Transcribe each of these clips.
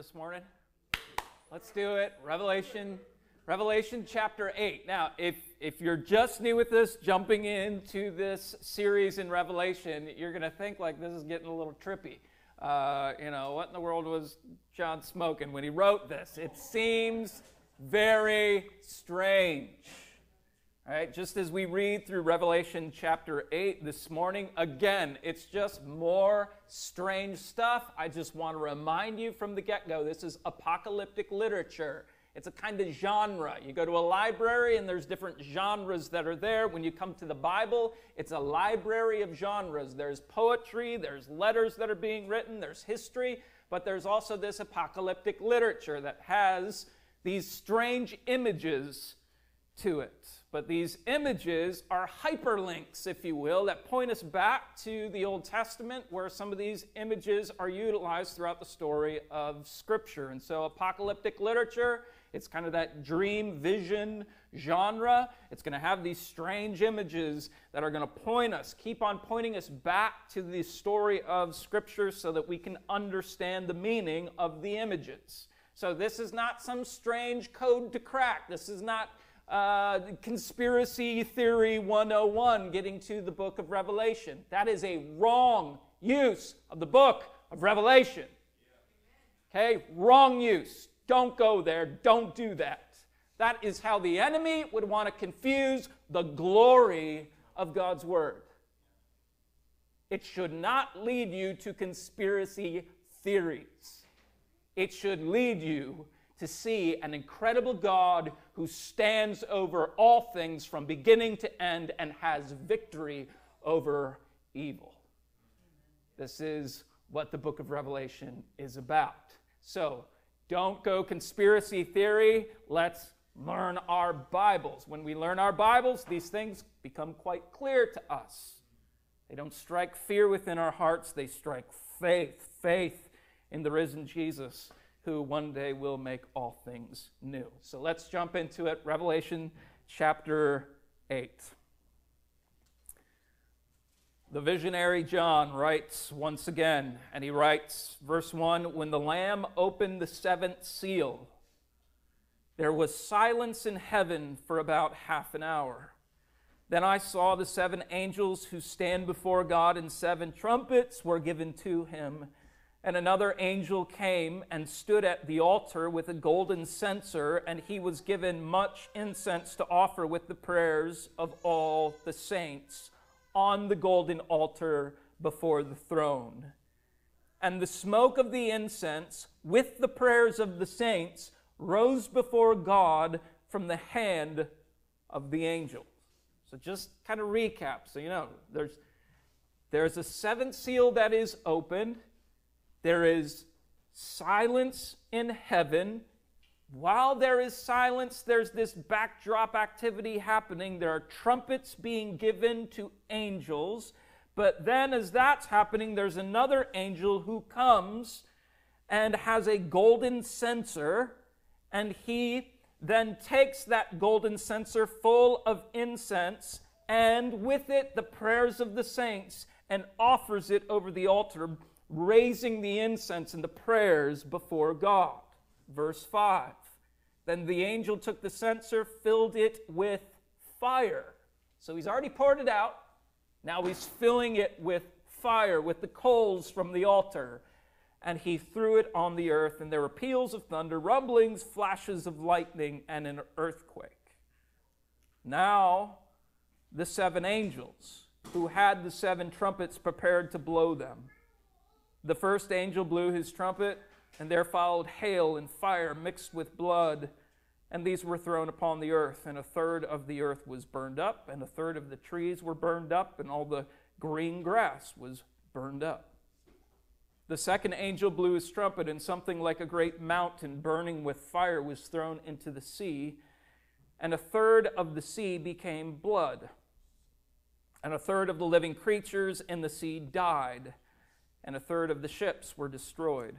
this morning? Let's do it. Revelation, Revelation chapter 8. Now, if, if you're just new with this, jumping into this series in Revelation, you're going to think like this is getting a little trippy. Uh, you know, what in the world was John smoking when he wrote this? It seems very strange. All right, just as we read through Revelation chapter 8 this morning, again, it's just more strange stuff. I just want to remind you from the get go this is apocalyptic literature. It's a kind of genre. You go to a library and there's different genres that are there. When you come to the Bible, it's a library of genres. There's poetry, there's letters that are being written, there's history, but there's also this apocalyptic literature that has these strange images to it. But these images are hyperlinks, if you will, that point us back to the Old Testament, where some of these images are utilized throughout the story of Scripture. And so, apocalyptic literature, it's kind of that dream vision genre. It's going to have these strange images that are going to point us, keep on pointing us back to the story of Scripture so that we can understand the meaning of the images. So, this is not some strange code to crack. This is not uh, conspiracy theory 101 getting to the book of Revelation. That is a wrong use of the book of Revelation. Okay, wrong use. Don't go there. Don't do that. That is how the enemy would want to confuse the glory of God's word. It should not lead you to conspiracy theories. It should lead you to see an incredible God who stands over all things from beginning to end and has victory over evil. This is what the book of Revelation is about. So, don't go conspiracy theory. Let's learn our Bibles. When we learn our Bibles, these things become quite clear to us. They don't strike fear within our hearts, they strike faith, faith in the risen Jesus who one day will make all things new. So let's jump into it. Revelation chapter 8. The visionary John writes once again, and he writes, verse 1 When the Lamb opened the seventh seal, there was silence in heaven for about half an hour. Then I saw the seven angels who stand before God, and seven trumpets were given to him. And another angel came and stood at the altar with a golden censer, and he was given much incense to offer with the prayers of all the saints on the golden altar before the throne. And the smoke of the incense with the prayers of the saints rose before God from the hand of the angel. So just kind of recap so you know there's there's a seventh seal that is opened there is silence in heaven. While there is silence, there's this backdrop activity happening. There are trumpets being given to angels. But then, as that's happening, there's another angel who comes and has a golden censer, and he then takes that golden censer full of incense and with it the prayers of the saints and offers it over the altar raising the incense and the prayers before God. Verse 5 Then the angel took the censer, filled it with fire. So he's already poured it out. Now he's filling it with fire, with the coals from the altar. And he threw it on the earth, and there were peals of thunder, rumblings, flashes of lightning, and an earthquake. Now, the seven angels who had the seven trumpets prepared to blow them. The first angel blew his trumpet, and there followed hail and fire mixed with blood, and these were thrown upon the earth, and a third of the earth was burned up, and a third of the trees were burned up, and all the green grass was burned up. The second angel blew his trumpet, and something like a great mountain burning with fire was thrown into the sea, and a third of the sea became blood, and a third of the living creatures in the sea died and a third of the ships were destroyed.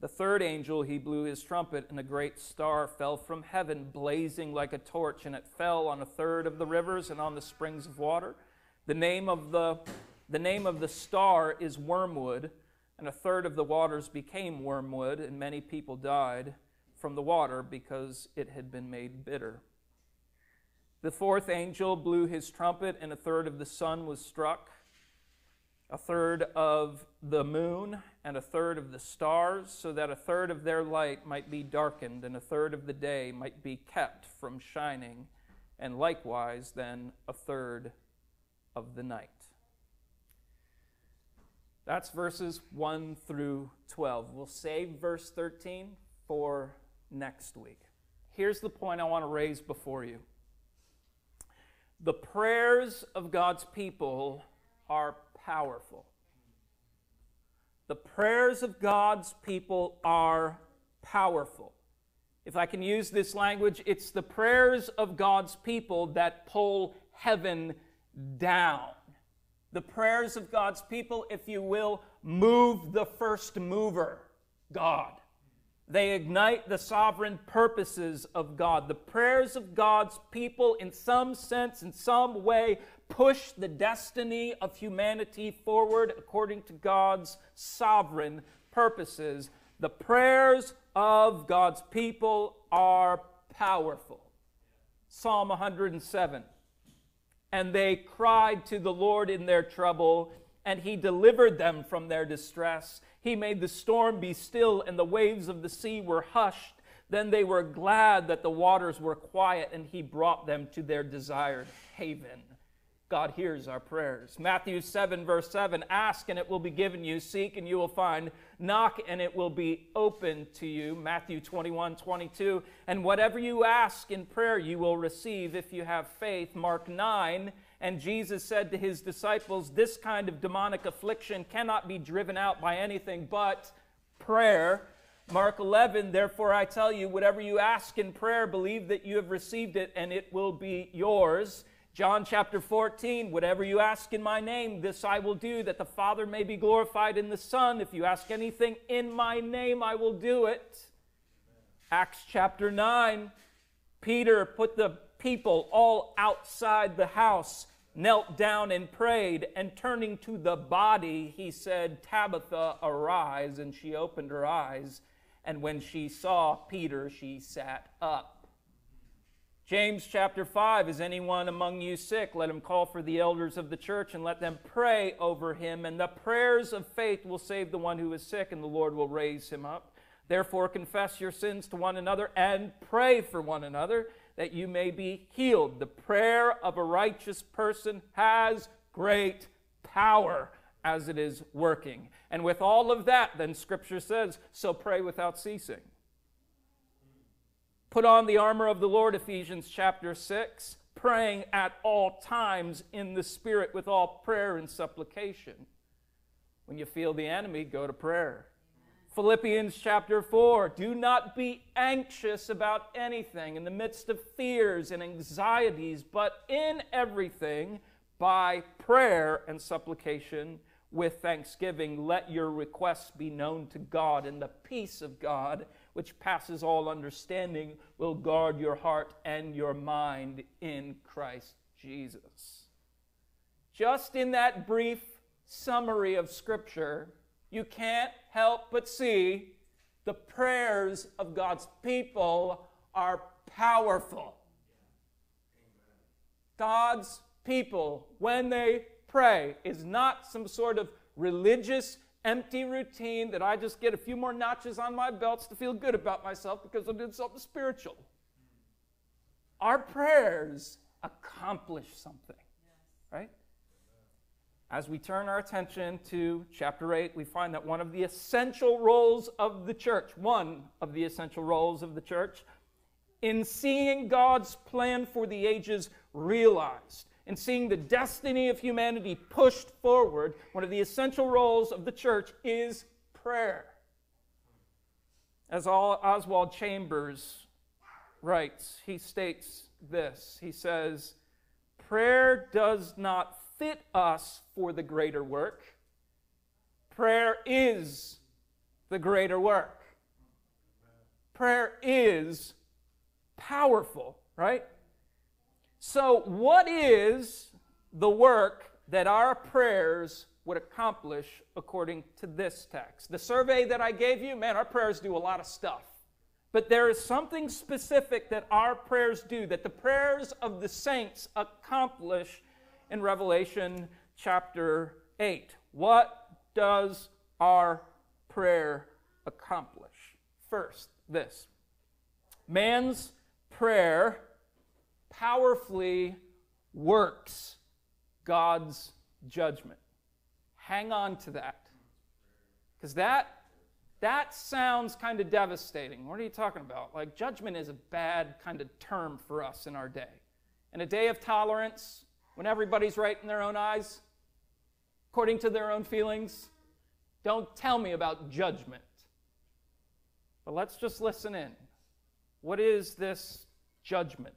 The third angel, he blew his trumpet, and a great star fell from heaven, blazing like a torch, and it fell on a third of the rivers and on the springs of water. The name of the, the name of the star is wormwood. and a third of the waters became wormwood, and many people died from the water because it had been made bitter. The fourth angel blew his trumpet, and a third of the sun was struck, a third of the moon, and a third of the stars, so that a third of their light might be darkened, and a third of the day might be kept from shining, and likewise then a third of the night. That's verses 1 through 12. We'll save verse 13 for next week. Here's the point I want to raise before you the prayers of God's people are powerful. The prayers of God's people are powerful. If I can use this language, it's the prayers of God's people that pull heaven down. The prayers of God's people, if you will, move the first mover, God. They ignite the sovereign purposes of God. The prayers of God's people, in some sense, in some way, push the destiny of humanity forward according to God's sovereign purposes. The prayers of God's people are powerful. Psalm 107 and they cried to the Lord in their trouble, and he delivered them from their distress. He made the storm be still, and the waves of the sea were hushed. Then they were glad that the waters were quiet, and he brought them to their desired haven. God hears our prayers. Matthew 7, verse 7 Ask and it will be given you, seek and you will find, knock and it will be open to you. Matthew 21, 22 And whatever you ask in prayer, you will receive if you have faith. Mark 9, and Jesus said to his disciples, This kind of demonic affliction cannot be driven out by anything but prayer. Mark 11, therefore I tell you, whatever you ask in prayer, believe that you have received it and it will be yours. John chapter 14, whatever you ask in my name, this I will do, that the Father may be glorified in the Son. If you ask anything in my name, I will do it. Acts chapter 9, Peter put the people all outside the house, knelt down and prayed, and turning to the body, he said, Tabitha, arise. And she opened her eyes, and when she saw Peter, she sat up. James chapter 5 Is anyone among you sick? Let him call for the elders of the church and let them pray over him. And the prayers of faith will save the one who is sick, and the Lord will raise him up. Therefore, confess your sins to one another and pray for one another that you may be healed. The prayer of a righteous person has great power as it is working. And with all of that, then Scripture says, so pray without ceasing. Put on the armor of the Lord, Ephesians chapter 6, praying at all times in the Spirit with all prayer and supplication. When you feel the enemy, go to prayer. Philippians chapter 4 Do not be anxious about anything in the midst of fears and anxieties, but in everything, by prayer and supplication, with thanksgiving, let your requests be known to God, and the peace of God which passes all understanding, will guard your heart and your mind in Christ Jesus. Just in that brief summary of Scripture, you can't help but see the prayers of God's people are powerful. God's people, when they pray, is not some sort of religious empty routine that I just get a few more notches on my belts to feel good about myself because I did something spiritual. Our prayers accomplish something, right? As we turn our attention to chapter 8, we find that one of the essential roles of the church, one of the essential roles of the church, in seeing God's plan for the ages realized and seeing the destiny of humanity pushed forward, one of the essential roles of the church is prayer. As Oswald Chambers writes, he states this He says, Prayer does not fit us for the greater work, prayer is the greater work. Prayer is powerful, right? So, what is the work that our prayers would accomplish according to this text. The survey that I gave you, man, our prayers do a lot of stuff. But there is something specific that our prayers do, that the prayers of the saints accomplish in Revelation chapter 8. What does our prayer accomplish? First, this man's prayer powerfully works God's judgment. Hang on to that. Because that that sounds kind of devastating. What are you talking about? Like, judgment is a bad kind of term for us in our day. In a day of tolerance, when everybody's right in their own eyes, according to their own feelings, don't tell me about judgment. But let's just listen in. What is this judgment?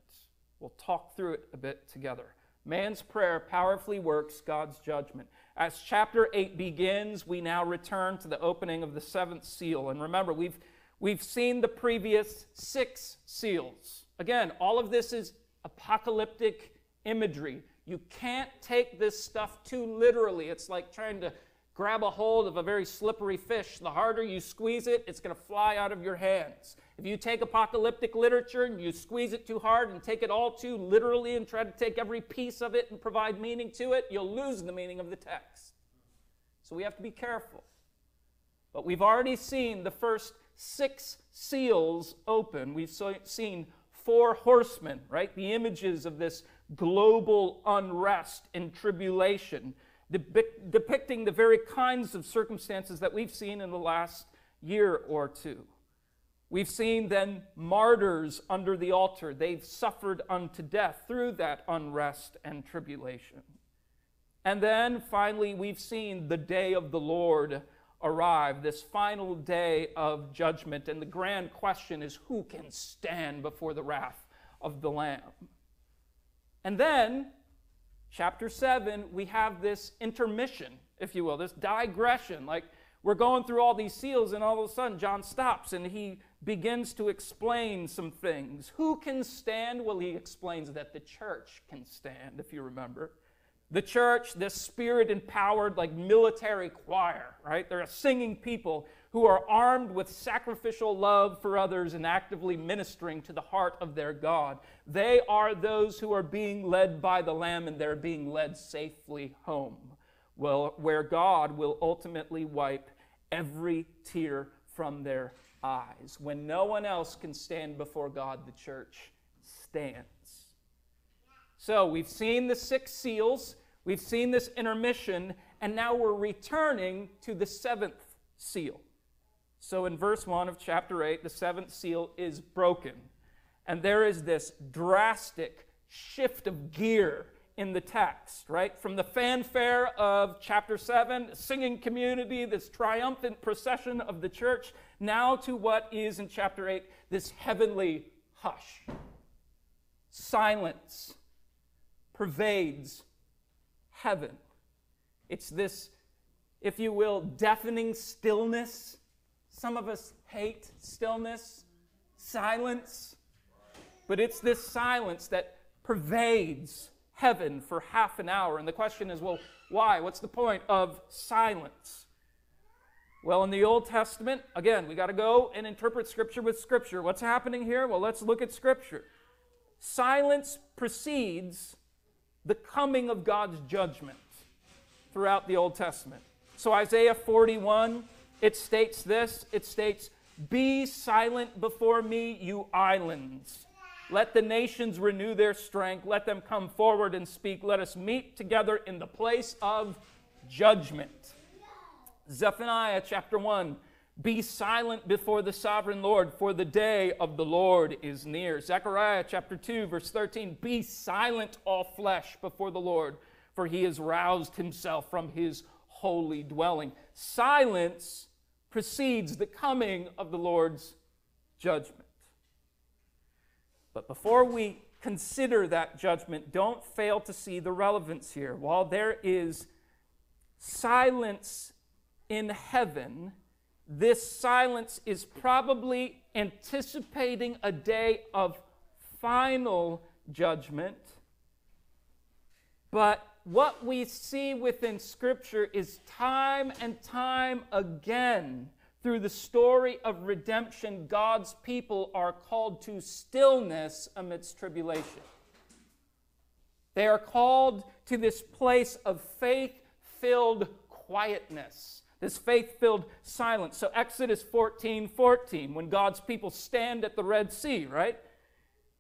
We'll talk through it a bit together. Man's prayer powerfully works God's judgment. As chapter 8 begins, we now return to the opening of the seventh seal. And remember, we've, we've seen the previous six seals. Again, all of this is apocalyptic imagery. You can't take this stuff too literally. It's like trying to grab a hold of a very slippery fish. The harder you squeeze it, it's going to fly out of your hands. If you take apocalyptic literature and you squeeze it too hard and take it all too literally and try to take every piece of it and provide meaning to it, you'll lose the meaning of the text. So we have to be careful. But we've already seen the first six seals open. We've seen four horsemen, right? The images of this global unrest and tribulation, depicting the very kinds of circumstances that we've seen in the last year or two. We've seen then martyrs under the altar. They've suffered unto death through that unrest and tribulation. And then finally, we've seen the day of the Lord arrive, this final day of judgment. And the grand question is who can stand before the wrath of the Lamb? And then, chapter 7, we have this intermission, if you will, this digression. Like we're going through all these seals, and all of a sudden, John stops and he begins to explain some things. Who can stand? Well, he explains that the church can stand, if you remember. The church, this spirit empowered, like military choir, right? They're a singing people who are armed with sacrificial love for others and actively ministering to the heart of their God. They are those who are being led by the Lamb and they're being led safely home, well, where God will ultimately wipe every tear from their eyes. When no one else can stand before God, the church stands. So we've seen the six seals, we've seen this intermission, and now we're returning to the seventh seal. So in verse 1 of chapter 8, the seventh seal is broken. And there is this drastic shift of gear in the text, right? From the fanfare of chapter 7, singing community, this triumphant procession of the church, now to what is in chapter 8, this heavenly hush. Silence pervades heaven. It's this, if you will, deafening stillness. Some of us hate stillness, silence, but it's this silence that pervades heaven for half an hour. And the question is, well, why? What's the point of silence? Well, in the Old Testament, again, we got to go and interpret Scripture with Scripture. What's happening here? Well, let's look at Scripture. Silence precedes the coming of God's judgment throughout the Old Testament. So, Isaiah 41, it states this it states, Be silent before me, you islands let the nations renew their strength. Let them come forward and speak. Let us meet together in the place of judgment. Zephaniah chapter 1 Be silent before the sovereign Lord, for the day of the Lord is near. Zechariah chapter 2, verse 13 Be silent, all flesh, before the Lord, for he has roused himself from his holy dwelling. Silence precedes the coming of the Lord's judgment. But before we consider that judgment, don't fail to see the relevance here. While there is silence in heaven, this silence is probably anticipating a day of final judgment, but what we see within Scripture is time and time again through the story of redemption, God's people are called to stillness amidst tribulation. They are called to this place of faith filled quietness, this faith filled silence. So, Exodus 14 14, when God's people stand at the Red Sea, right?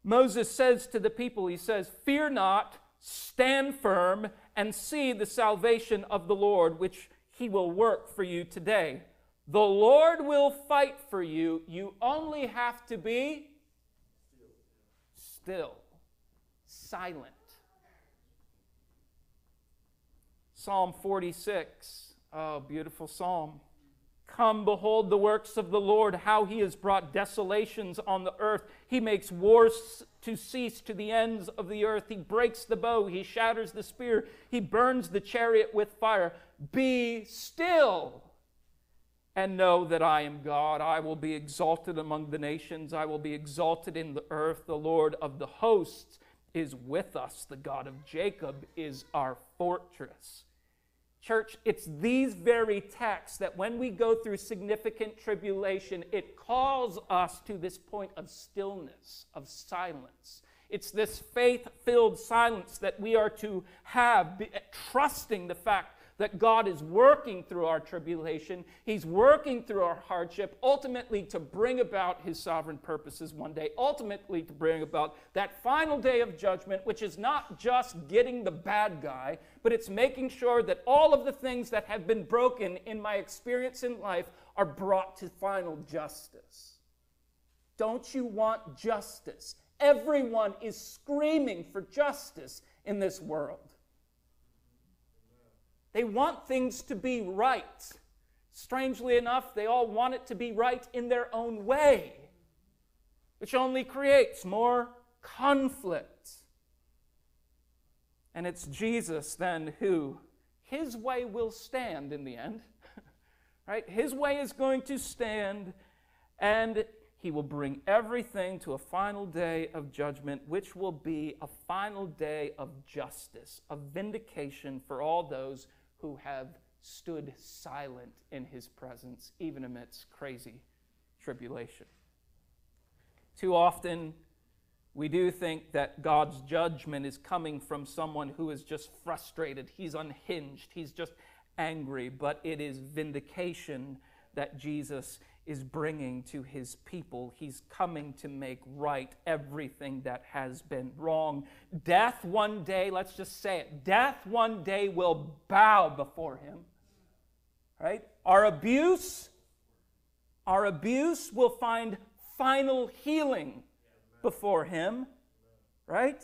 Moses says to the people, He says, Fear not, stand firm, and see the salvation of the Lord, which He will work for you today. The Lord will fight for you. You only have to be still, silent. Psalm 46. Oh, beautiful psalm. Come, behold the works of the Lord, how he has brought desolations on the earth. He makes wars to cease to the ends of the earth. He breaks the bow, he shatters the spear, he burns the chariot with fire. Be still and know that I am God. I will be exalted among the nations, I will be exalted in the earth. The Lord of the hosts is with us, the God of Jacob is our fortress. Church, it's these very texts that when we go through significant tribulation, it calls us to this point of stillness, of silence. It's this faith filled silence that we are to have, trusting the fact that God is working through our tribulation. He's working through our hardship, ultimately to bring about His sovereign purposes one day, ultimately to bring about that final day of judgment, which is not just getting the bad guy, but it's making sure that all of the things that have been broken in my experience in life are brought to final justice. Don't you want justice? Everyone is screaming for justice in this world. They want things to be right. Strangely enough, they all want it to be right in their own way, which only creates more conflict. And it's Jesus then who, his way will stand in the end. right? His way is going to stand, and he will bring everything to a final day of judgment, which will be a final day of justice, of vindication for all those who have stood silent in his presence, even amidst crazy tribulation. Too often, we do think that God's judgment is coming from someone who is just frustrated, he's unhinged, he's just angry, but it is vindication that Jesus is bringing to his people. He's coming to make right everything that has been wrong. Death one day, let's just say it, death one day will bow before him. Right? Our abuse, our abuse will find final healing before him. Right?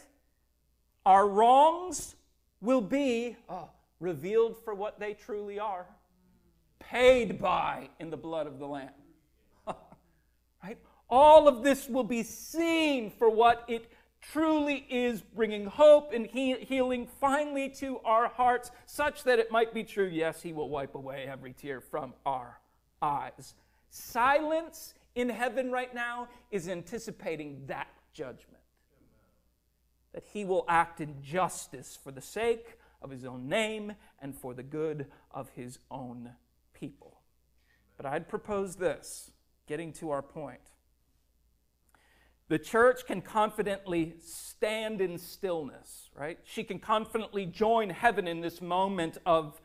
Our wrongs will be oh, revealed for what they truly are paid by in the blood of the Lamb. All of this will be seen for what it truly is, bringing hope and he- healing finally to our hearts, such that it might be true yes, He will wipe away every tear from our eyes. Silence in heaven right now is anticipating that judgment. That He will act in justice for the sake of His own name and for the good of His own people. But I'd propose this, getting to our point. The church can confidently stand in stillness, right? She can confidently join heaven in this moment of,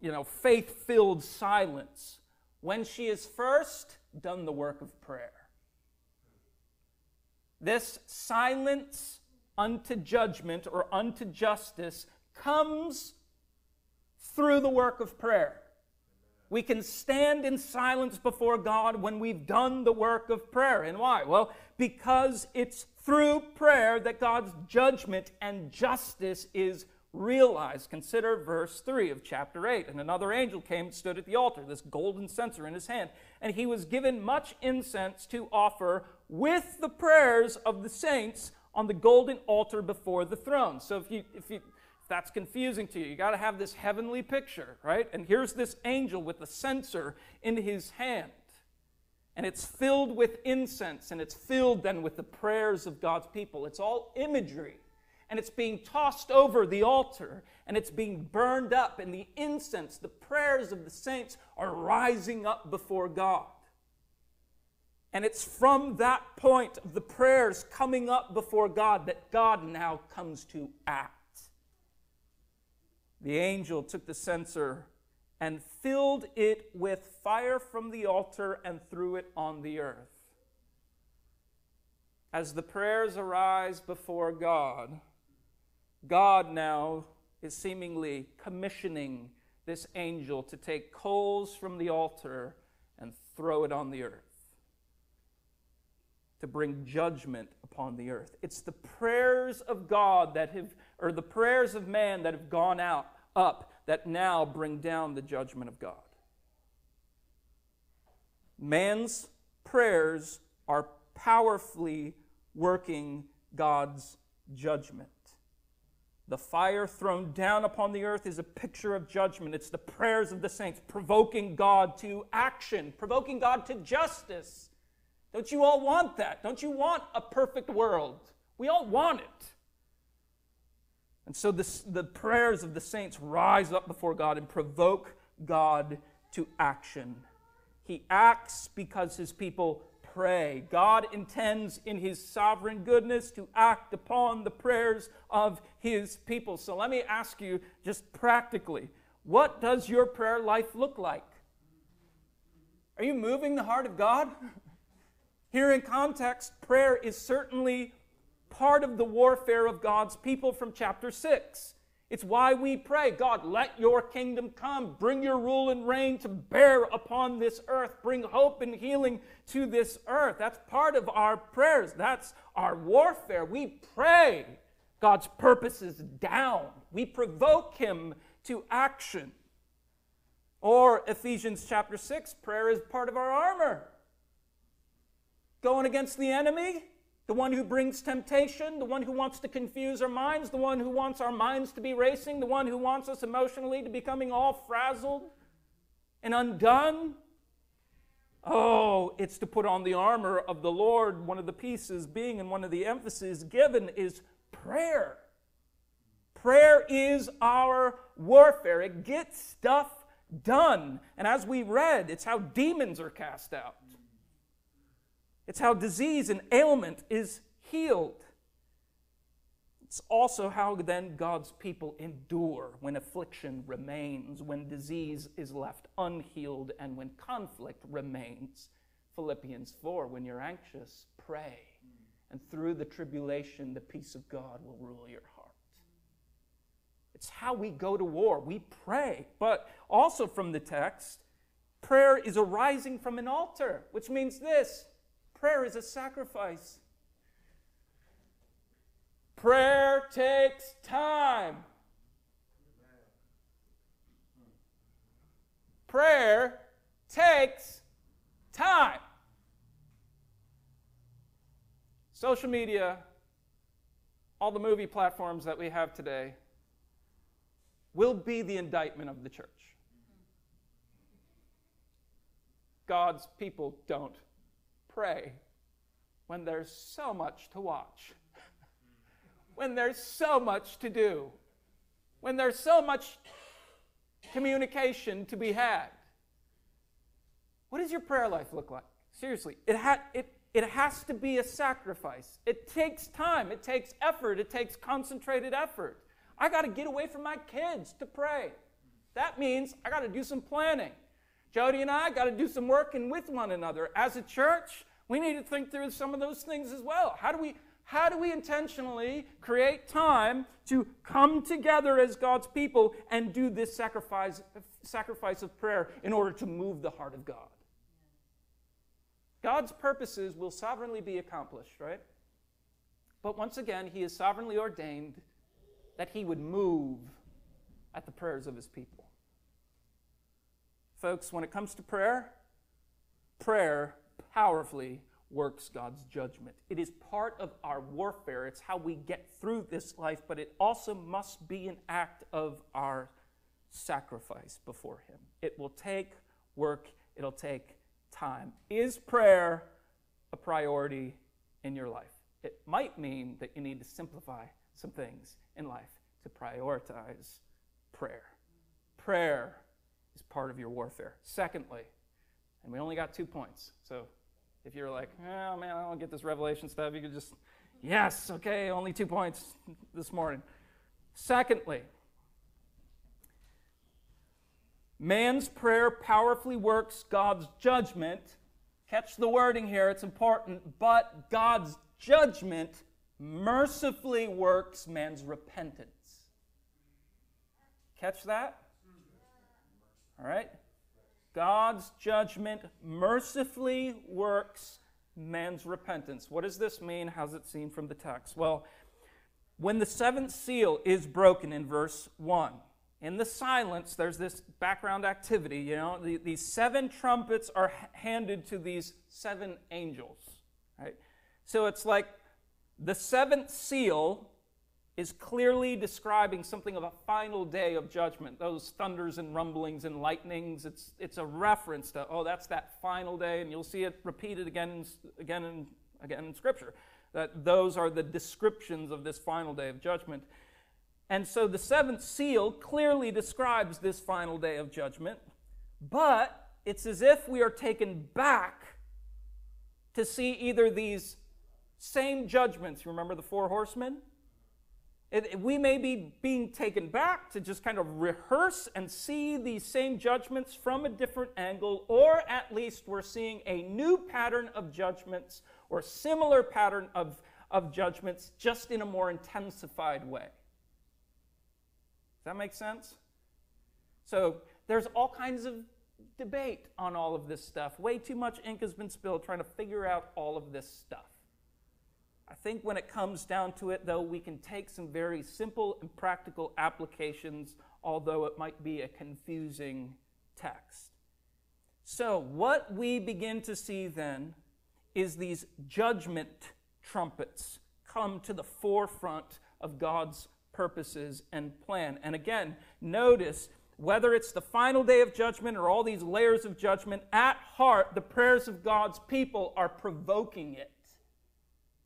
you know, faith-filled silence when she has first done the work of prayer. This silence unto judgment or unto justice comes through the work of prayer. We can stand in silence before God when we've done the work of prayer. And why? Well, because it's through prayer that God's judgment and justice is realized. Consider verse 3 of chapter 8. And another angel came and stood at the altar, this golden censer in his hand. And he was given much incense to offer with the prayers of the saints on the golden altar before the throne. So if you, if you that's confusing to you, you got to have this heavenly picture, right? And here's this angel with the censer in his hand. And it's filled with incense, and it's filled then with the prayers of God's people. It's all imagery. and it's being tossed over the altar and it's being burned up, and the incense, the prayers of the saints are rising up before God. And it's from that point of the prayers coming up before God that God now comes to act. The angel took the censer and filled it with fire from the altar and threw it on the earth. As the prayers arise before God, God now is seemingly commissioning this angel to take coals from the altar and throw it on the earth to bring judgment upon the earth. It's the prayers of God that have, or the prayers of man that have gone out, up, that now bring down the judgment of God. Man's prayers are powerfully working God's judgment. The fire thrown down upon the earth is a picture of judgment. It's the prayers of the saints provoking God to action, provoking God to justice. Don't you all want that? Don't you want a perfect world? We all want it. And so this, the prayers of the saints rise up before God and provoke God to action. He acts because his people pray. God intends in his sovereign goodness to act upon the prayers of his people. So let me ask you just practically what does your prayer life look like? Are you moving the heart of God? Here in context, prayer is certainly part of the warfare of God's people from chapter 6. It's why we pray, God, let your kingdom come. Bring your rule and reign to bear upon this earth. Bring hope and healing to this earth. That's part of our prayers. That's our warfare. We pray God's purposes down, we provoke Him to action. Or Ephesians chapter 6, prayer is part of our armor. Going against the enemy, the one who brings temptation, the one who wants to confuse our minds, the one who wants our minds to be racing, the one who wants us emotionally to becoming all frazzled and undone. Oh, it's to put on the armor of the Lord. One of the pieces being and one of the emphases given is prayer. Prayer is our warfare, it gets stuff done. And as we read, it's how demons are cast out. It's how disease and ailment is healed. It's also how then God's people endure when affliction remains, when disease is left unhealed, and when conflict remains. Philippians 4 when you're anxious, pray. And through the tribulation, the peace of God will rule your heart. It's how we go to war. We pray. But also from the text, prayer is arising from an altar, which means this Prayer is a sacrifice. Prayer takes time. Prayer takes time. Social media, all the movie platforms that we have today, will be the indictment of the church. God's people don't pray when there's so much to watch, when there's so much to do, when there's so much communication to be had. What does your prayer life look like? Seriously, it, ha- it, it has to be a sacrifice. It takes time, it takes effort, it takes concentrated effort. I got to get away from my kids to pray. That means I got to do some planning. Jody and I got to do some working with one another. As a church, we need to think through some of those things as well. How do we how do we intentionally create time to come together as God's people and do this sacrifice, sacrifice of prayer in order to move the heart of God? God's purposes will sovereignly be accomplished, right? But once again, He is sovereignly ordained that He would move at the prayers of His people. Folks, when it comes to prayer, prayer powerfully works God's judgment. It is part of our warfare. It's how we get through this life, but it also must be an act of our sacrifice before Him. It will take work, it'll take time. Is prayer a priority in your life? It might mean that you need to simplify some things in life to prioritize prayer. Prayer is part of your warfare. Secondly, and we only got two points. So if you're like, oh man, I don't get this revelation stuff, you could just, yes, okay, only two points this morning. Secondly, man's prayer powerfully works God's judgment. Catch the wording here, it's important. But God's judgment mercifully works man's repentance. Catch that? All right? God's judgment mercifully works man's repentance. What does this mean? How's it seen from the text? Well, when the seventh seal is broken in verse 1, in the silence, there's this background activity. You know, the, these seven trumpets are handed to these seven angels. Right? So it's like the seventh seal is clearly describing something of a final day of judgment. Those thunders and rumblings and lightnings, it's, it's a reference to, oh, that's that final day, and you'll see it repeated again again and again in Scripture. That those are the descriptions of this final day of judgment. And so the seventh seal clearly describes this final day of judgment, but it's as if we are taken back to see either these same judgments. You remember the four horsemen? It, we may be being taken back to just kind of rehearse and see these same judgments from a different angle, or at least we're seeing a new pattern of judgments or similar pattern of, of judgments just in a more intensified way. Does that make sense? So there's all kinds of debate on all of this stuff. Way too much ink has been spilled trying to figure out all of this stuff. I think when it comes down to it, though, we can take some very simple and practical applications, although it might be a confusing text. So, what we begin to see then is these judgment trumpets come to the forefront of God's purposes and plan. And again, notice whether it's the final day of judgment or all these layers of judgment, at heart, the prayers of God's people are provoking it.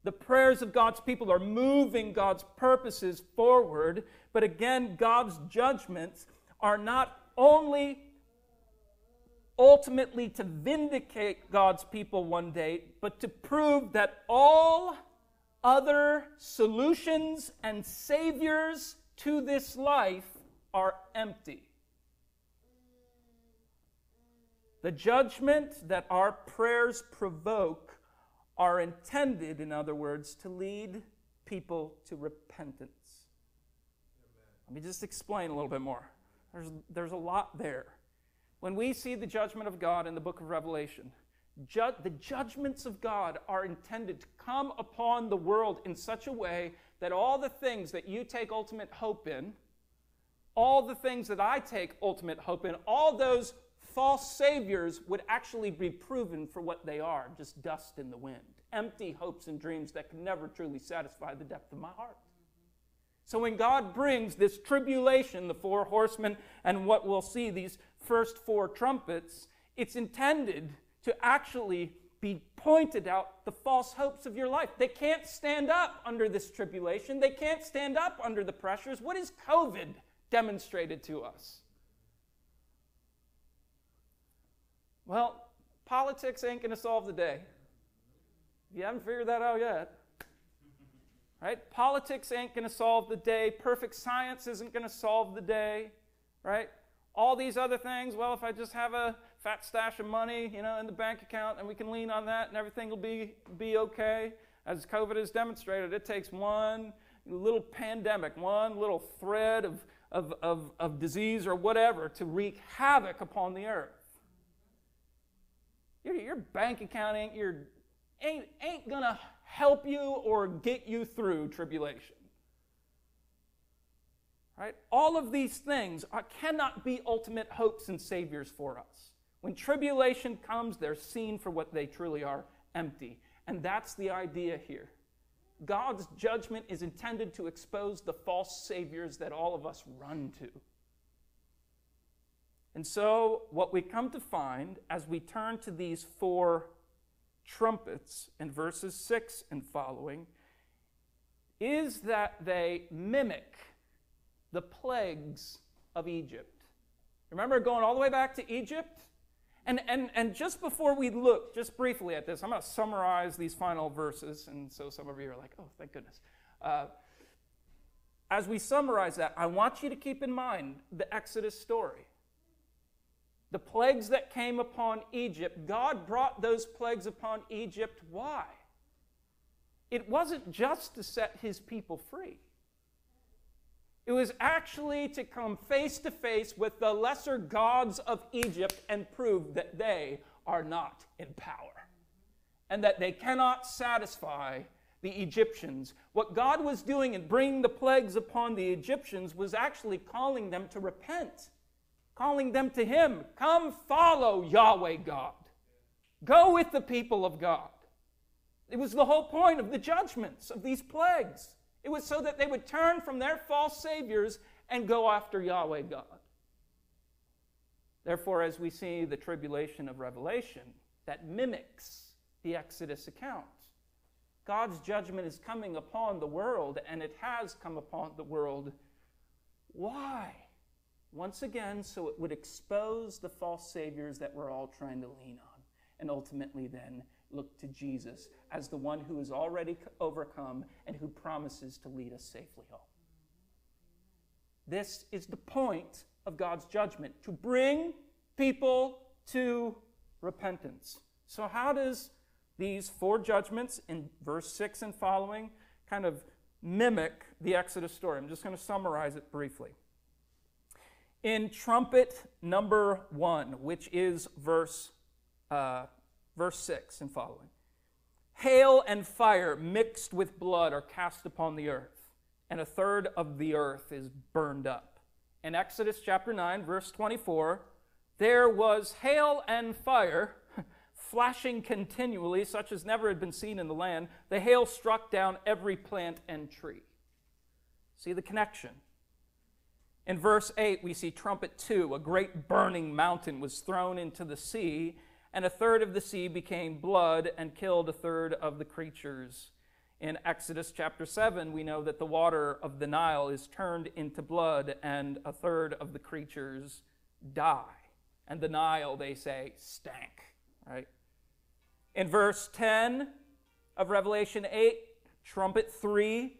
The prayers of God's people are moving God's purposes forward, but again, God's judgments are not only ultimately to vindicate God's people one day, but to prove that all other solutions and saviors to this life are empty. The judgment that our prayers provoke are intended, in other words, to lead people to repentance. Let me just explain a little bit more. There's, there's a lot there. When we see the judgment of God in the book of Revelation, ju- the judgments of God are intended to come upon the world in such a way that all the things that you take ultimate hope in, all the things that I take ultimate hope in, all those false saviors would actually be proven for what they are just dust in the wind, empty hopes and dreams that can never truly satisfy the depth of my heart. So when God brings this tribulation, the four horsemen, and what we'll see, these first four trumpets, it's intended to actually be pointed out the false hopes of your life. They can't stand up under this tribulation. They can't stand up under the pressures. What has COVID demonstrated to us? Well, politics ain't going to solve the day. You haven't figured that out yet. Right? Politics ain't going to solve the day. Perfect science isn't going to solve the day. Right? All these other things, well, if I just have a fat stash of money, you know, in the bank account and we can lean on that and everything will be, be okay. As COVID has demonstrated, it takes one little pandemic, one little thread of, of, of, of disease or whatever to wreak havoc upon the earth. Your, your bank account ain't, your, ain't, ain't to help you or get you through tribulation. Right? All of these things are, cannot be ultimate hopes and saviors for us. When tribulation comes, they're seen for what they truly are empty. And that's the idea here. God's judgment is intended to expose the false saviors that all of us run to. And so, what we come to find as we turn to these four trumpets in verses 6 and following is that they mimic the plagues of Egypt. Remember going all the way back to Egypt? And, and, and just before we look, just briefly at this, I'm going to summarize these final verses. And so some of you are like, oh, thank goodness. Uh, as we summarize that, I want you to keep in mind the Exodus story. The plagues that came upon Egypt, God brought those plagues upon Egypt. Why? It wasn't just to set his people free. It was actually to come face to face with the lesser gods of Egypt and prove that they are not in power and that they cannot satisfy the Egyptians. What God was doing in bringing the plagues upon the Egyptians was actually calling them to repent, calling them to Him. Come follow Yahweh God. Go with the people of God. It was the whole point of the judgments of these plagues. It was so that they would turn from their false saviors and go after Yahweh God. Therefore, as we see the tribulation of Revelation that mimics the Exodus account, God's judgment is coming upon the world, and it has come upon the world. Why? Once again, so it would expose the false saviors that we're all trying to lean on, and ultimately then look to Jesus as the one who is already overcome and who promises to lead us safely home. This is the point of God's judgment to bring people to repentance. So, how does these four judgments in verse 6 and following kind of mimic the Exodus story? I'm just going to summarize it briefly. In trumpet number one, which is verse uh, verse 6 and following. Hail and fire mixed with blood are cast upon the earth, and a third of the earth is burned up. In Exodus chapter 9, verse 24, there was hail and fire flashing continually, such as never had been seen in the land. The hail struck down every plant and tree. See the connection. In verse 8, we see trumpet 2. A great burning mountain was thrown into the sea, and a third of the sea became blood and killed a third of the creatures. In Exodus chapter 7, we know that the water of the Nile is turned into blood, and a third of the creatures die. And the Nile, they say, stank, right? In verse 10 of Revelation 8, trumpet 3,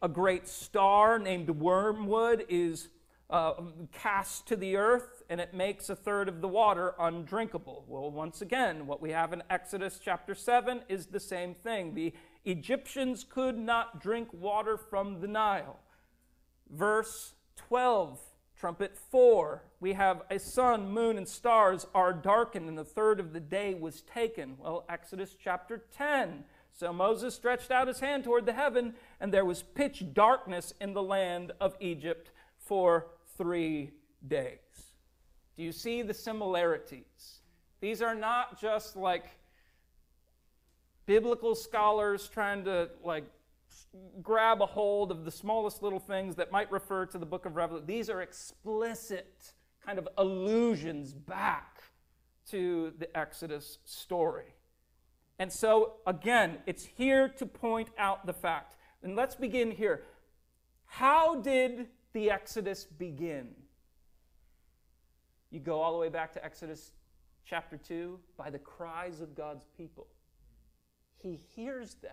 a great star named Wormwood is uh, cast to the earth and it makes a third of the water undrinkable. Well, once again, what we have in Exodus chapter 7 is the same thing. The Egyptians could not drink water from the Nile. Verse 12, trumpet 4, we have a sun, moon, and stars are darkened, and a third of the day was taken. Well, Exodus chapter 10. So Moses stretched out his hand toward the heaven, and there was pitch darkness in the land of Egypt for three days. Do you see the similarities? These are not just like biblical scholars trying to like grab a hold of the smallest little things that might refer to the book of Revelation. These are explicit kind of allusions back to the Exodus story. And so, again, it's here to point out the fact. And let's begin here. How did the Exodus begin? You go all the way back to Exodus chapter 2 by the cries of God's people. He hears them.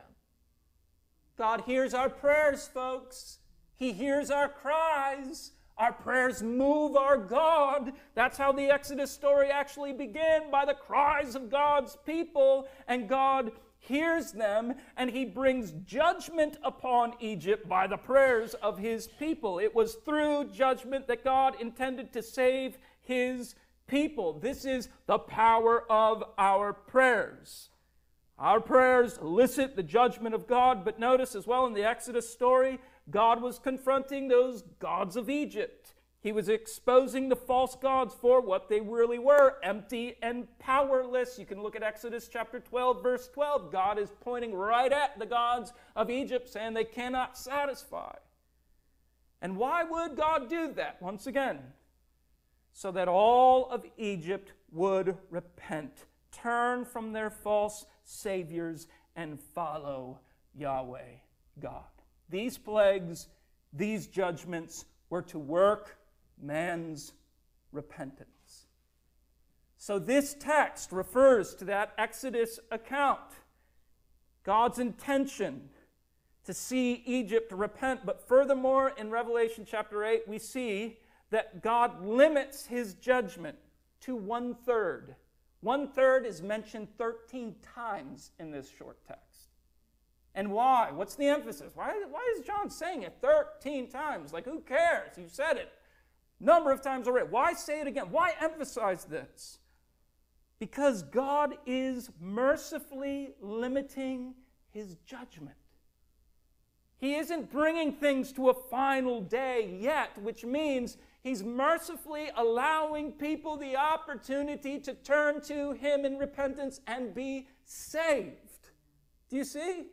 God hears our prayers, folks. He hears our cries. Our prayers move our God. That's how the Exodus story actually began by the cries of God's people. And God hears them and he brings judgment upon Egypt by the prayers of his people. It was through judgment that God intended to save his people. This is the power of our prayers. Our prayers elicit the judgment of God, but notice as well in the Exodus story, God was confronting those gods of Egypt. He was exposing the false gods for what they really were empty and powerless. You can look at Exodus chapter 12, verse 12. God is pointing right at the gods of Egypt, saying they cannot satisfy. And why would God do that? Once again, so that all of Egypt would repent, turn from their false saviors, and follow Yahweh God. these plagues, these judgments were to work man's repentance. So, this text refers to that Exodus account. God's intention to see Egypt repent. But furthermore, in Revelation chapter 8, we see that God limits his judgment to one third. One third is mentioned 13 times in this short text. And why? What's the emphasis? Why, why is John saying it 13 times? Like, who cares? You said it number of times already. Why say it again? Why emphasize this? Because God is mercifully limiting his judgment. He isn't bringing things to a final day yet, which means He's mercifully allowing people the opportunity to turn to Him in repentance and be saved. Do you see?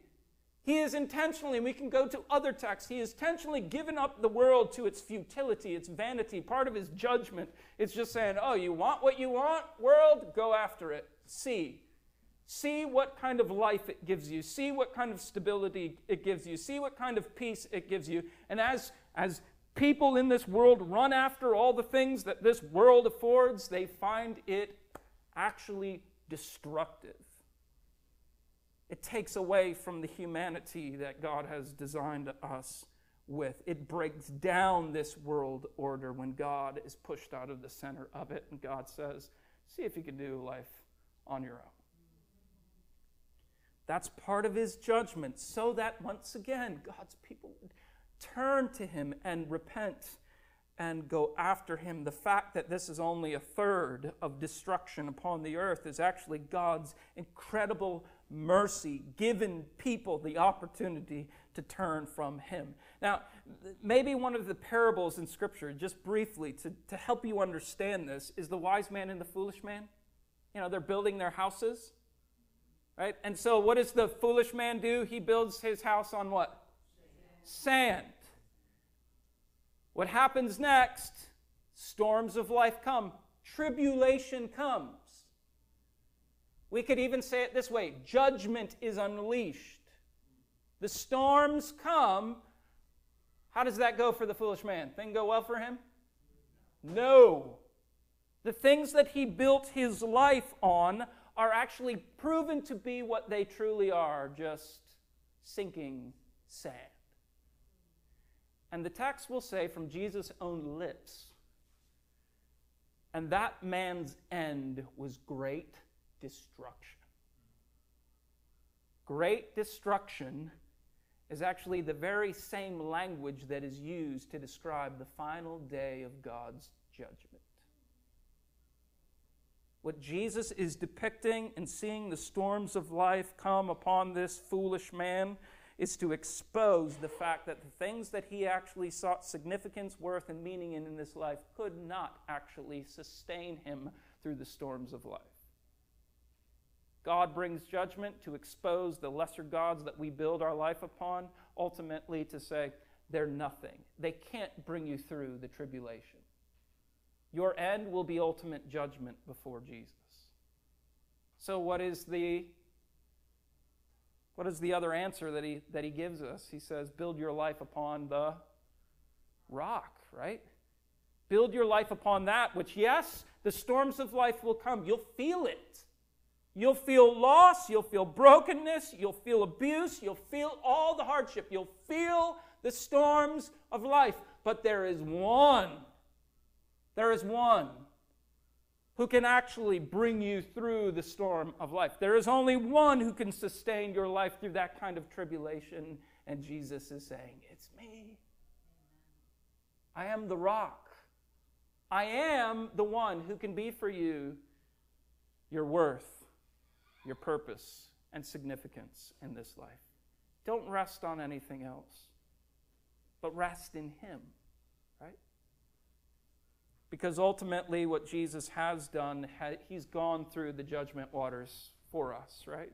He is intentionally, and we can go to other texts, he has intentionally given up the world to its futility, its vanity, part of his judgment. It's just saying, oh, you want what you want, world? Go after it. See. See what kind of life it gives you. See what kind of stability it gives you. See what kind of peace it gives you. And as, as people in this world run after all the things that this world affords, they find it actually destructive. It takes away from the humanity that God has designed us with. It breaks down this world order when God is pushed out of the center of it and God says, See if you can do life on your own. That's part of his judgment, so that once again, God's people would turn to him and repent and go after him. The fact that this is only a third of destruction upon the earth is actually God's incredible mercy, given people the opportunity to turn from him. Now, maybe one of the parables in Scripture, just briefly to, to help you understand this, is the wise man and the foolish man. You know, they're building their houses, right? And so, what does the foolish man do? He builds his house on what? Sand. What happens next? Storms of life come, tribulation comes. We could even say it this way judgment is unleashed. The storms come. How does that go for the foolish man? Thing go well for him? No. The things that he built his life on are actually proven to be what they truly are just sinking sand. And the text will say from Jesus' own lips, and that man's end was great destruction. Great destruction is actually the very same language that is used to describe the final day of God's judgment. What Jesus is depicting and seeing the storms of life come upon this foolish man is to expose the fact that the things that he actually sought significance, worth, and meaning in in this life could not actually sustain him through the storms of life. God brings judgment to expose the lesser gods that we build our life upon, ultimately to say, they're nothing. They can't bring you through the tribulation. Your end will be ultimate judgment before Jesus. So, what is the what is the other answer that he, that he gives us? He says, Build your life upon the rock, right? Build your life upon that, which, yes, the storms of life will come. You'll feel it. You'll feel loss, you'll feel brokenness, you'll feel abuse, you'll feel all the hardship, you'll feel the storms of life. But there is one, there is one who can actually bring you through the storm of life. There is only one who can sustain your life through that kind of tribulation, and Jesus is saying, It's me. I am the rock. I am the one who can be for you your worth your purpose and significance in this life. Don't rest on anything else, but rest in Him, right? Because ultimately, what Jesus has done, He's gone through the judgment waters for us, right?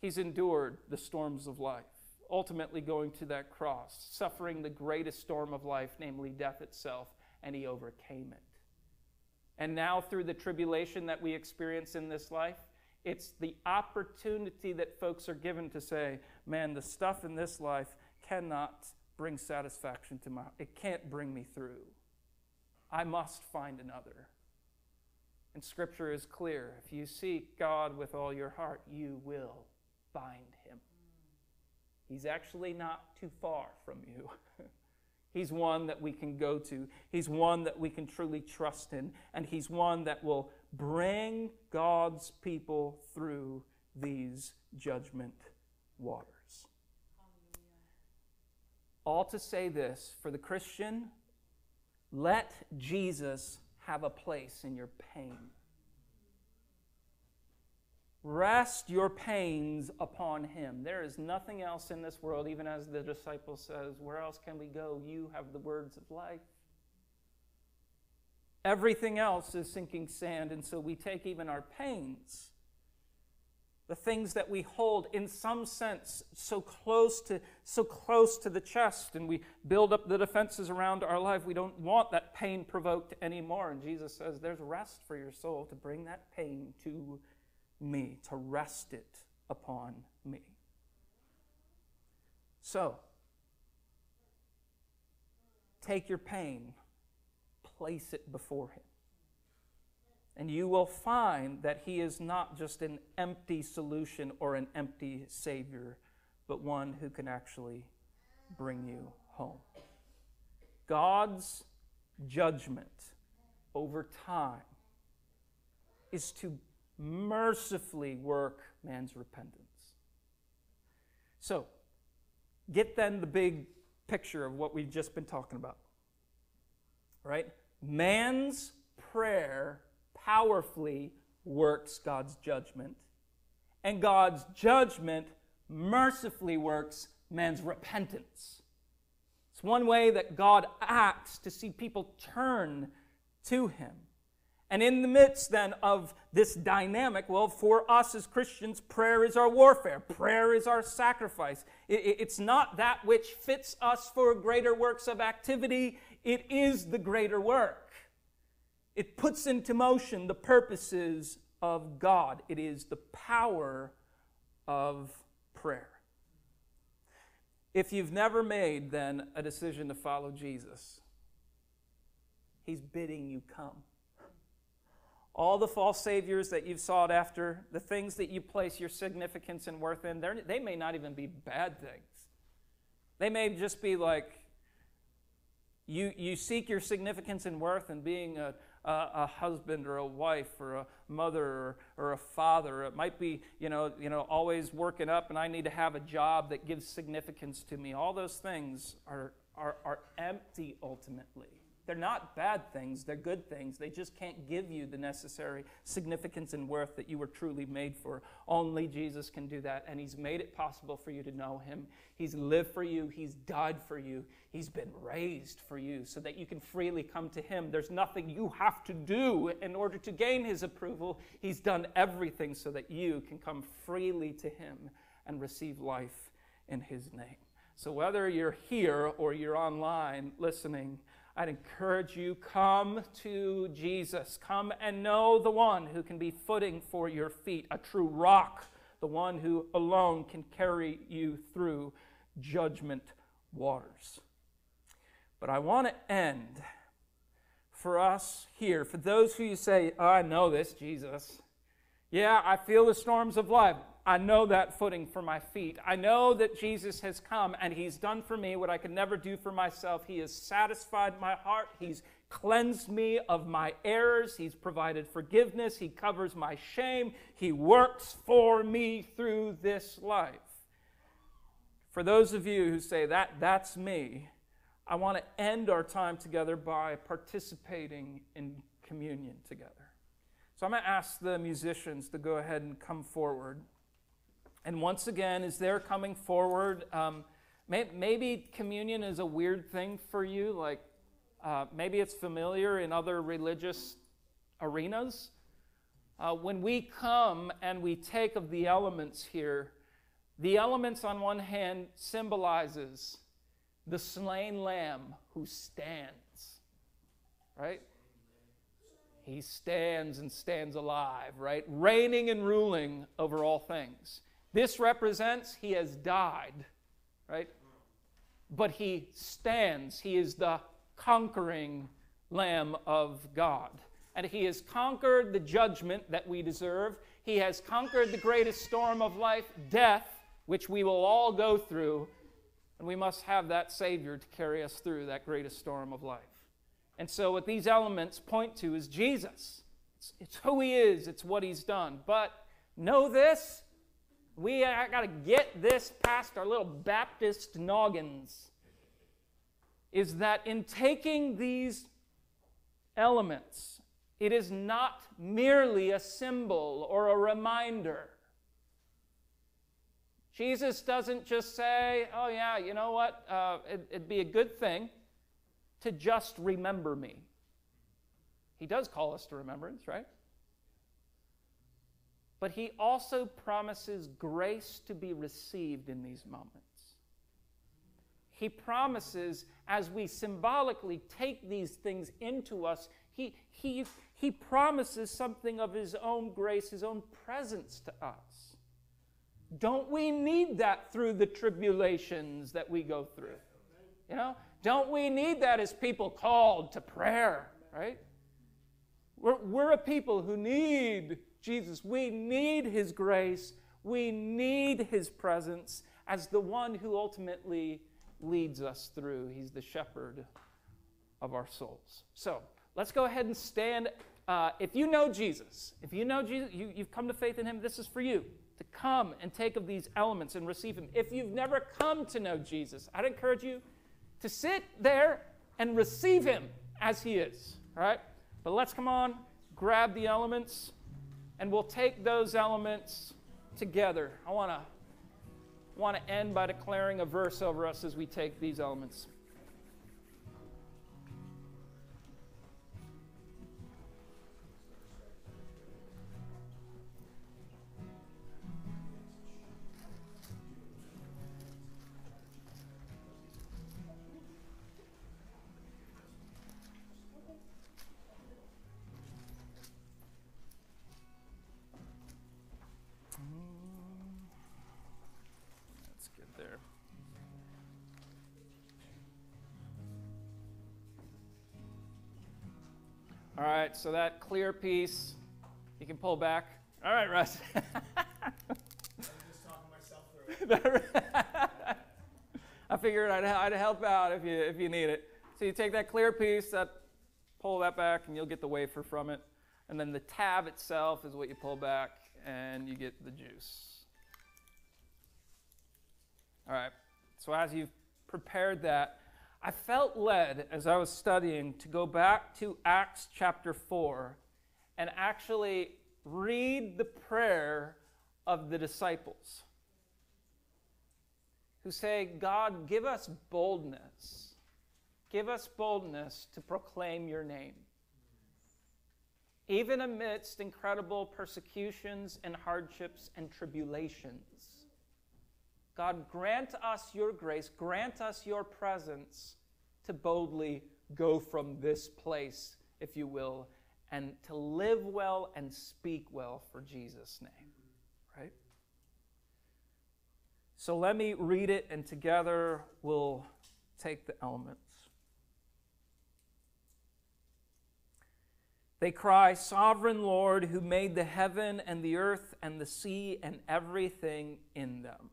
He's endured the storms of life, ultimately going to that cross, suffering the greatest storm of life, namely death itself, and He overcame it. And now, through the tribulation that we experience in this life, it's the opportunity that folks are given to say, man, the stuff in this life cannot bring satisfaction to my it can't bring me through. I must find another. And scripture is clear. If you seek God with all your heart, you will find him. He's actually not too far from you. he's one that we can go to. He's one that we can truly trust in. And he's one that will bring God's people through these judgment waters. All to say this for the Christian, let Jesus have a place in your pain. Rest your pains upon him. There is nothing else in this world, even as the disciple says, Where else can we go? You have the words of life. Everything else is sinking sand, and so we take even our pains. The things that we hold in some sense so close to so close to the chest and we build up the defenses around our life we don't want that pain provoked anymore. And jesus says there's rest for your soul to bring that pain to me to rest it upon me. So take your pain place it before him and you will find that He is not just an empty solution or an empty Savior, but one who can actually bring you home. God's judgment over time is to mercifully work man's repentance. So, get then the big picture of what we've just been talking about. Right? Man's prayer powerfully works God's judgment, and God's judgment mercifully works man's repentance. It's one way that God acts to see people turn to Him. And in the midst then of this dynamic, well, for us as Christians, prayer is our warfare. Prayer is our sacrifice. It's not that which fits us for greater works of activity, it is the greater work. It puts into motion the purposes of God. It is the power of prayer. If you've never made then a decision to follow Jesus, He's bidding you come. All the false saviors that you've sought after, the things that you place your significance and worth in, they may not even be bad things. They may just be like you, you seek your significance and worth in being a, a, a husband or a wife or a mother or, or a father. It might be, you know, you know, always working up and I need to have a job that gives significance to me. All those things are, are, are empty ultimately. They're not bad things, they're good things. They just can't give you the necessary significance and worth that you were truly made for. Only Jesus can do that, and He's made it possible for you to know Him. He's lived for you, He's died for you, He's been raised for you so that you can freely come to Him. There's nothing you have to do in order to gain His approval. He's done everything so that you can come freely to Him and receive life in His name. So, whether you're here or you're online listening, I'd encourage you come to Jesus. Come and know the one who can be footing for your feet, a true rock, the one who alone can carry you through judgment waters. But I want to end for us here, for those who you say, oh, I know this, Jesus. Yeah, I feel the storms of life. I know that footing for my feet. I know that Jesus has come and He's done for me what I could never do for myself. He has satisfied my heart. He's cleansed me of my errors. He's provided forgiveness. He covers my shame. He works for me through this life. For those of you who say, that, that's me, I want to end our time together by participating in communion together. So I'm going to ask the musicians to go ahead and come forward. And once again, as they're coming forward, um, may, maybe communion is a weird thing for you. Like uh, maybe it's familiar in other religious arenas. Uh, when we come and we take of the elements here, the elements on one hand symbolizes the slain lamb who stands, right? He stands and stands alive, right? Reigning and ruling over all things. This represents he has died, right? but he stands. He is the conquering Lamb of God. And he has conquered the judgment that we deserve. He has conquered the greatest storm of life, death, which we will all go through. And we must have that Savior to carry us through that greatest storm of life. And so, what these elements point to is Jesus. It's, it's who he is, it's what he's done. But know this we got to get this past our little Baptist noggins. Is that in taking these elements, it is not merely a symbol or a reminder. Jesus doesn't just say, oh, yeah, you know what? Uh, it, it'd be a good thing to just remember me. He does call us to remembrance, right? But he also promises grace to be received in these moments. He promises, as we symbolically take these things into us, he, he, he promises something of his own grace, his own presence to us. Don't we need that through the tribulations that we go through? You know, don't we need that as people called to prayer, right? We're, we're a people who need Jesus. We need His grace. We need His presence as the one who ultimately leads us through. He's the shepherd of our souls. So let's go ahead and stand. Uh, if you know Jesus, if you know Jesus, you, you've come to faith in Him, this is for you to come and take of these elements and receive Him. If you've never come to know Jesus, I'd encourage you to sit there and receive Him as He is. All right? But let's come on, grab the elements and we'll take those elements together. I want to want to end by declaring a verse over us as we take these elements. So that clear piece, you can pull back. All right, Russ. I figured I'd, I'd help out if you, if you need it. So you take that clear piece, that, pull that back, and you'll get the wafer from it. And then the tab itself is what you pull back, and you get the juice. All right, so as you've prepared that, I felt led as I was studying to go back to Acts chapter 4 and actually read the prayer of the disciples who say, God, give us boldness. Give us boldness to proclaim your name. Even amidst incredible persecutions and hardships and tribulations. God, grant us your grace, grant us your presence to boldly go from this place, if you will, and to live well and speak well for Jesus' name. Right? So let me read it, and together we'll take the elements. They cry, Sovereign Lord, who made the heaven and the earth and the sea and everything in them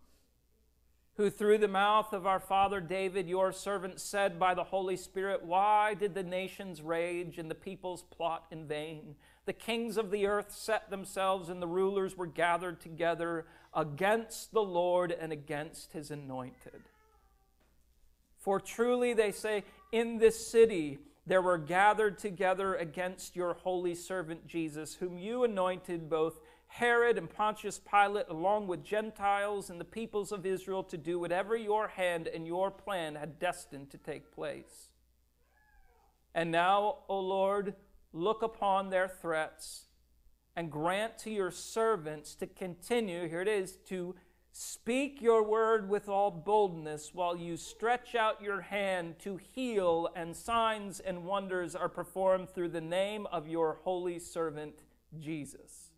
who through the mouth of our father David, your servant, said by the Holy Spirit, Why did the nations rage and the peoples plot in vain? The kings of the earth set themselves, and the rulers were gathered together against the Lord and against his anointed. For truly they say, In this city there were gathered together against your holy servant Jesus, whom you anointed both Herod and Pontius Pilate, along with Gentiles and the peoples of Israel, to do whatever your hand and your plan had destined to take place. And now, O Lord, look upon their threats and grant to your servants to continue, here it is, to speak your word with all boldness while you stretch out your hand to heal, and signs and wonders are performed through the name of your holy servant Jesus.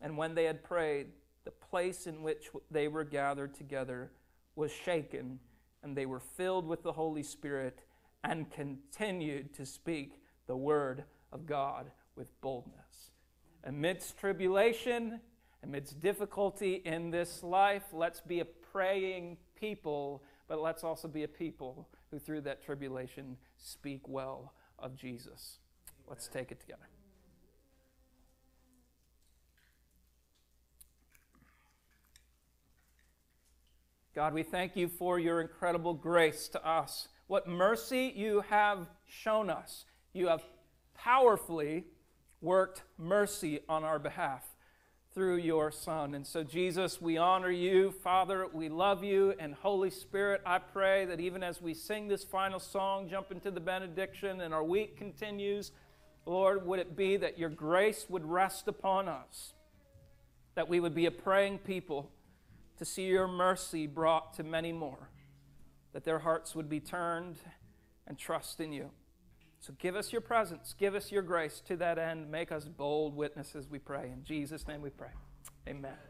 And when they had prayed, the place in which they were gathered together was shaken, and they were filled with the Holy Spirit and continued to speak the word of God with boldness. Amidst tribulation, amidst difficulty in this life, let's be a praying people, but let's also be a people who, through that tribulation, speak well of Jesus. Let's take it together. God, we thank you for your incredible grace to us. What mercy you have shown us. You have powerfully worked mercy on our behalf through your Son. And so, Jesus, we honor you. Father, we love you. And Holy Spirit, I pray that even as we sing this final song, jump into the benediction, and our week continues, Lord, would it be that your grace would rest upon us, that we would be a praying people to see your mercy brought to many more, that their hearts would be turned and trust in you. So give us your presence, give us your grace to that end. Make us bold witnesses, we pray. In Jesus' name we pray. Amen.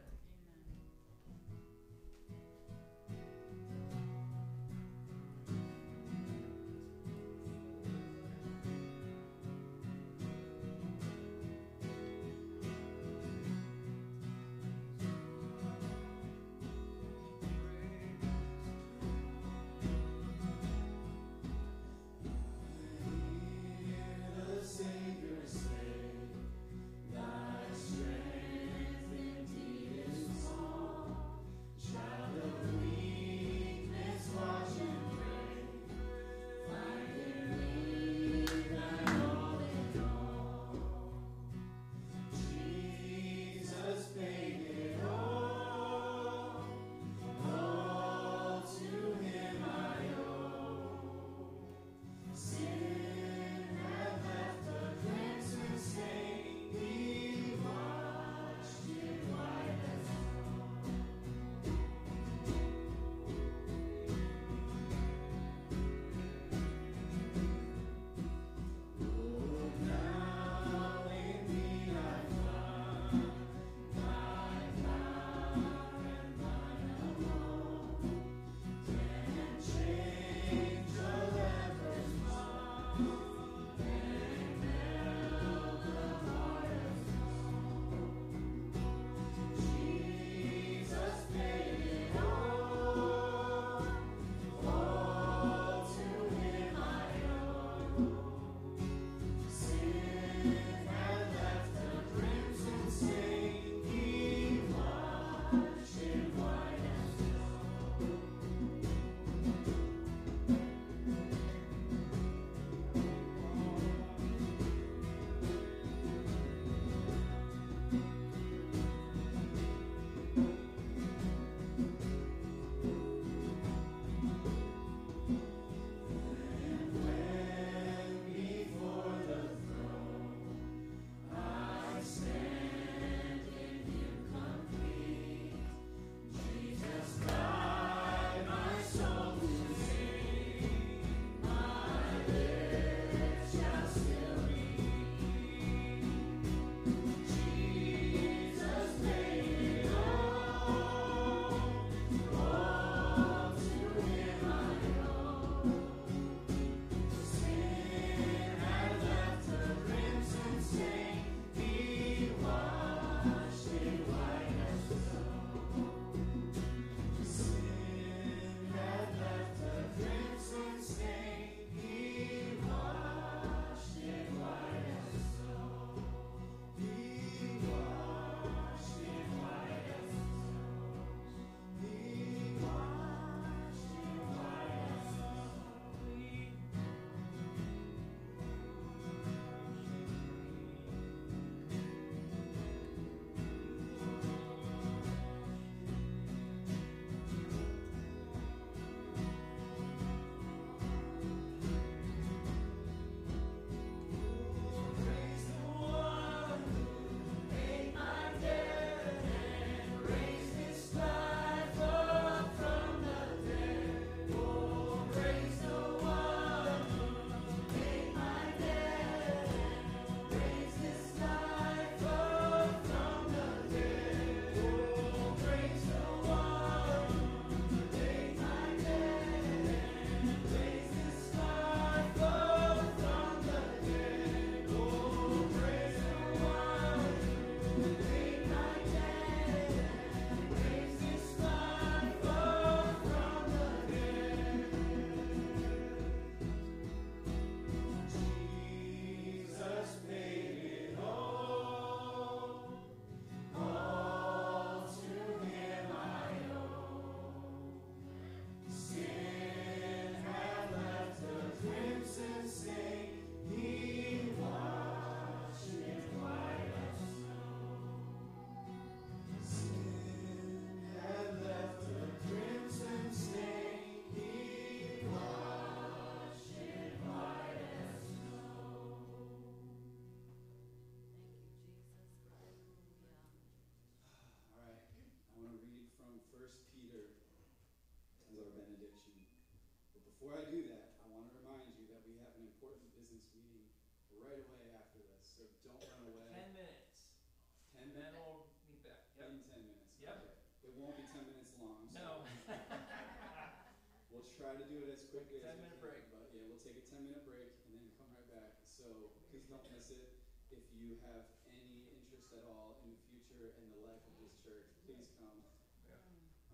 As quickly as we 10 minute can. break. But yeah, we'll take a ten minute break and then come right back. So please don't miss it. If you have any interest at all in the future and the life of this church, please come. Yeah.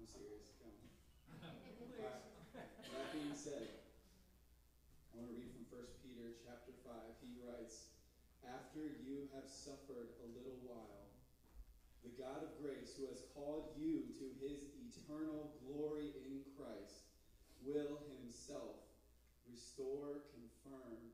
I'm serious, come. Alright, That being said, I want to read from 1 Peter chapter 5. He writes, After you have suffered a little while, the God of grace, who has called you to his eternal glory in Christ, will himself restore, confirm,